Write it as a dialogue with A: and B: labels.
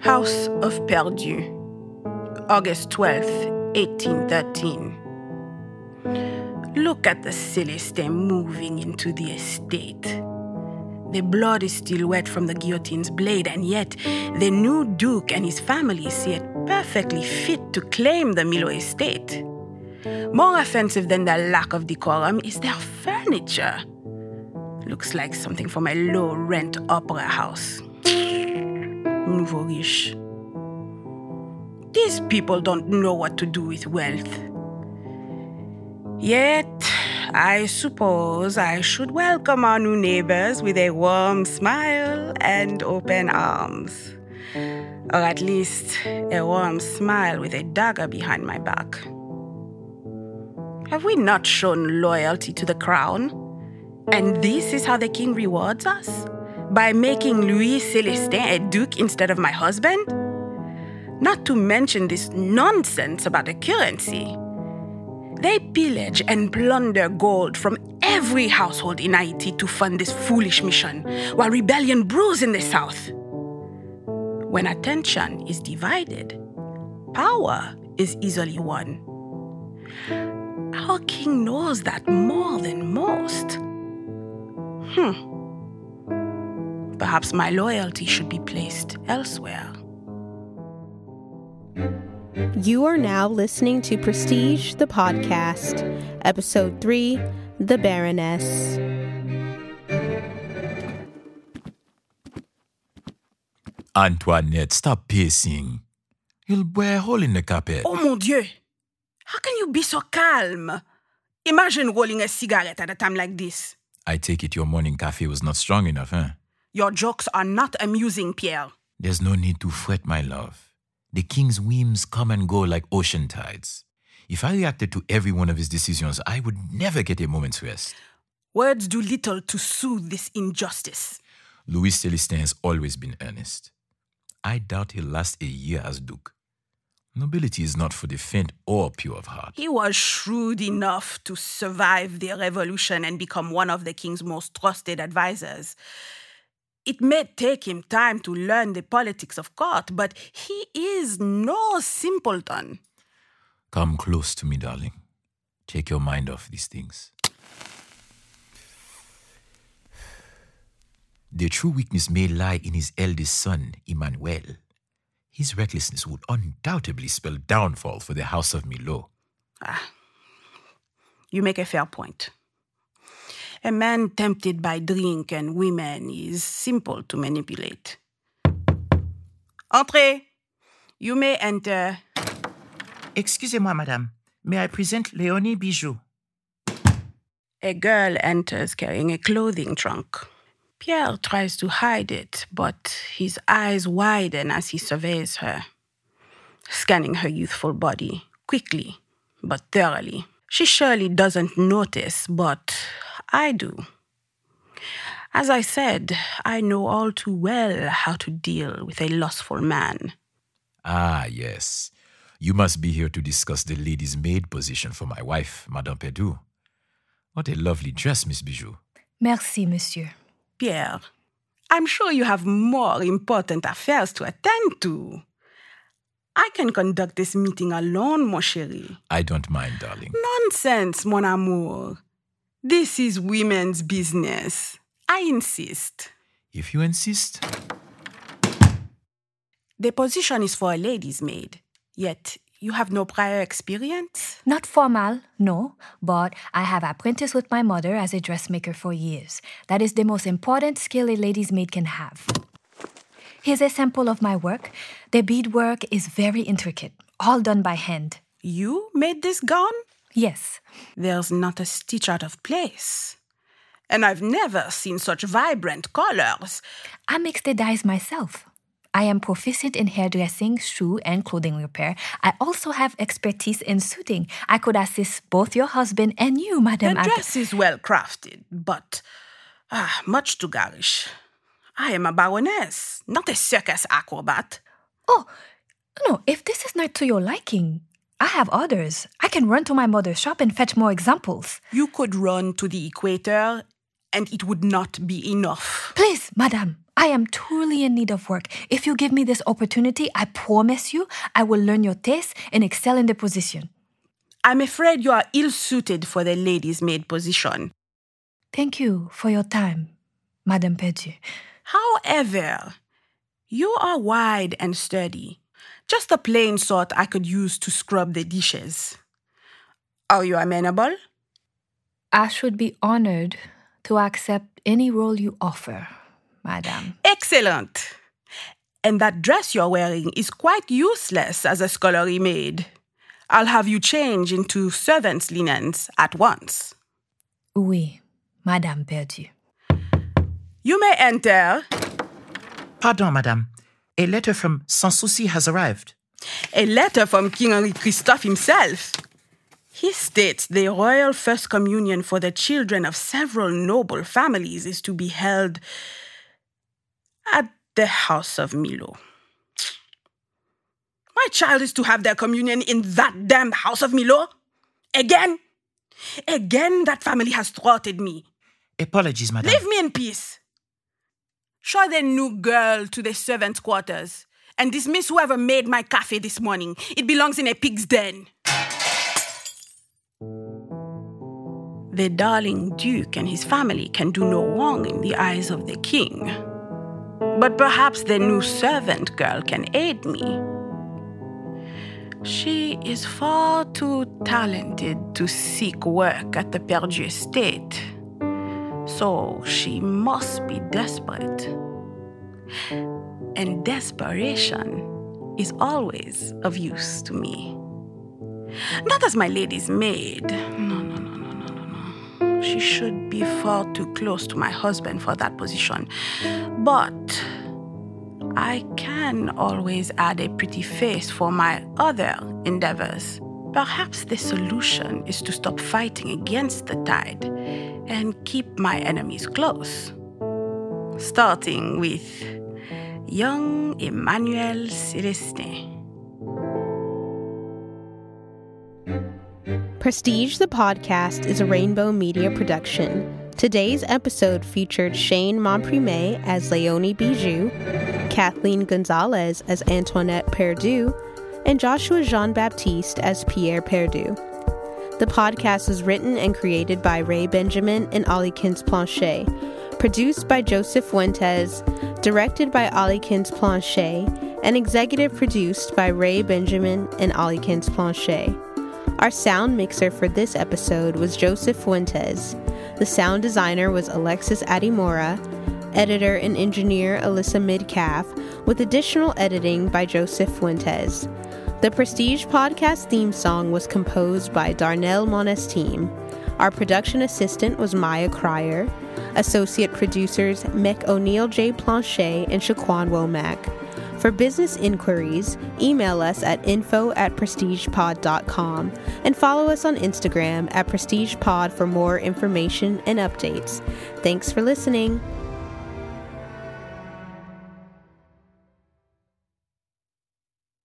A: House of Perdu, August 12th, 1813. Look at the Celestin moving into the estate. The blood is still wet from the guillotine's blade, and yet the new Duke and his family see it perfectly fit to claim the Milo estate. More offensive than their lack of decorum is their furniture. Looks like something from a low rent opera house. These people don't know what to do with wealth. Yet, I suppose I should welcome our new neighbors with a warm smile and open arms. Or at least a warm smile with a dagger behind my back. Have we not shown loyalty to the crown? And this is how the king rewards us? By making Louis Celestin a duke instead of my husband? Not to mention this nonsense about the currency. They pillage and plunder gold from every household in Haiti to fund this foolish mission, while rebellion brews in the south. When attention is divided, power is easily won. Our king knows that more than most. Hmm. Perhaps my loyalty should be placed elsewhere.
B: You are now listening to Prestige, the podcast, episode 3 The Baroness.
C: Antoinette, stop pacing. You'll wear a hole in the carpet.
A: Oh mon Dieu! How can you be so calm? Imagine rolling a cigarette at a time like this.
C: I take it your morning cafe was not strong enough, huh?
A: Your jokes are not amusing, Pierre.
C: There's no need to fret, my love. The king's whims come and go like ocean tides. If I reacted to every one of his decisions, I would never get a moment's rest.
A: Words do little to soothe this injustice.
C: Louis Celestin has always been earnest. I doubt he'll last a year as Duke. Nobility is not for the faint or pure of heart.
A: He was shrewd enough to survive the revolution and become one of the king's most trusted advisors. It may take him time to learn the politics of court, but he is no simpleton.
C: Come close to me, darling. Take your mind off these things. The true weakness may lie in his eldest son, Emmanuel. His recklessness would undoubtedly spell downfall for the House of Milo.
A: Ah, you make a fair point. A man tempted by drink and women is simple to manipulate. Entrez! You may enter.
D: Excusez-moi, madame. May I present Leonie Bijou?
A: A girl enters carrying a clothing trunk. Pierre tries to hide it, but his eyes widen as he surveys her, scanning her youthful body quickly but thoroughly. She surely doesn't notice, but I do. As I said, I know all too well how to deal with a lustful man.
C: Ah, yes. You must be here to discuss the lady's maid position for my wife, Madame Perdu. What a lovely dress, Miss Bijou.
E: Merci, monsieur.
A: Pierre, I'm sure you have more important affairs to attend to. I can conduct this meeting alone, mon chéri.
C: I don't mind, darling.
A: Nonsense, mon amour. This is women's business. I insist.
C: If you insist.
A: The position is for a lady's maid, yet you have no prior experience?
E: Not formal, no, but I have apprenticed with my mother as a dressmaker for years. That is the most important skill a lady's maid can have. Here's a sample of my work. The beadwork is very intricate, all done by hand.
A: You made this gown?
E: Yes.
A: There's not a stitch out of place. And I've never seen such vibrant colors.
E: I mix the dyes myself. I am proficient in hairdressing, shoe, and clothing repair. I also have expertise in suiting. I could assist both your husband and you, Madame.
A: The dress is well crafted, but ah, much too garish. I am a baroness, not a circus acrobat.
E: Oh, no, if this is not to your liking, I have others. I can run to my mother's shop and fetch more examples.
A: You could run to the equator, and it would not be enough.
E: Please, Madame, I am truly in need of work. If you give me this opportunity, I promise you I will learn your taste and excel in the position.
A: I'm afraid you are ill suited for the lady's maid position.
E: Thank you for your time, Madame Perdu.
A: However, you are wide and sturdy, just the plain sort I could use to scrub the dishes. Are you amenable?
E: I should be honored to accept any role you offer, Madame.
A: Excellent! And that dress you're wearing is quite useless as a scullery maid. I'll have you change into servant's linens at once.
E: Oui, Madame Perdu.
A: You may enter.
D: Pardon, madame. A letter from Sans Souci has arrived.
A: A letter from King Henri Christophe himself. He states the royal first communion for the children of several noble families is to be held at the house of Milo. My child is to have their communion in that damned house of Milo? Again? Again, that family has thwarted me.
D: Apologies, madame.
A: Leave me in peace. Show the new girl to the servants' quarters and dismiss whoever made my cafe this morning. It belongs in a pig's den. The darling Duke and his family can do no wrong in the eyes of the king. But perhaps the new servant girl can aid me. She is far too talented to seek work at the Perdu estate. So she must be desperate. And desperation is always of use to me. Not as my lady's maid. No. She should be far too close to my husband for that position. But I can always add a pretty face for my other endeavors. Perhaps the solution is to stop fighting against the tide and keep my enemies close. Starting with young Emmanuel Celestin.
B: Prestige the Podcast is a Rainbow Media production. Today's episode featured Shane Monprime as Leonie Bijou, Kathleen Gonzalez as Antoinette Perdu, and Joshua Jean Baptiste as Pierre Perdu. The podcast is written and created by Ray Benjamin and Alikins Planchet, produced by Joseph Fuentes, directed by Alikins Planchet, and executive produced by Ray Benjamin and Alikins Planchet. Our sound mixer for this episode was Joseph Fuentes. The sound designer was Alexis Adimora, editor and engineer Alyssa Midcalf, with additional editing by Joseph Fuentes. The Prestige Podcast theme song was composed by Darnell Monestime. Our production assistant was Maya Cryer. Associate producers Mick O'Neill J. Planchet and Shaquan Womack. For business inquiries, email us at info at prestigepod.com and follow us on Instagram at prestigepod for more information and updates. Thanks for listening.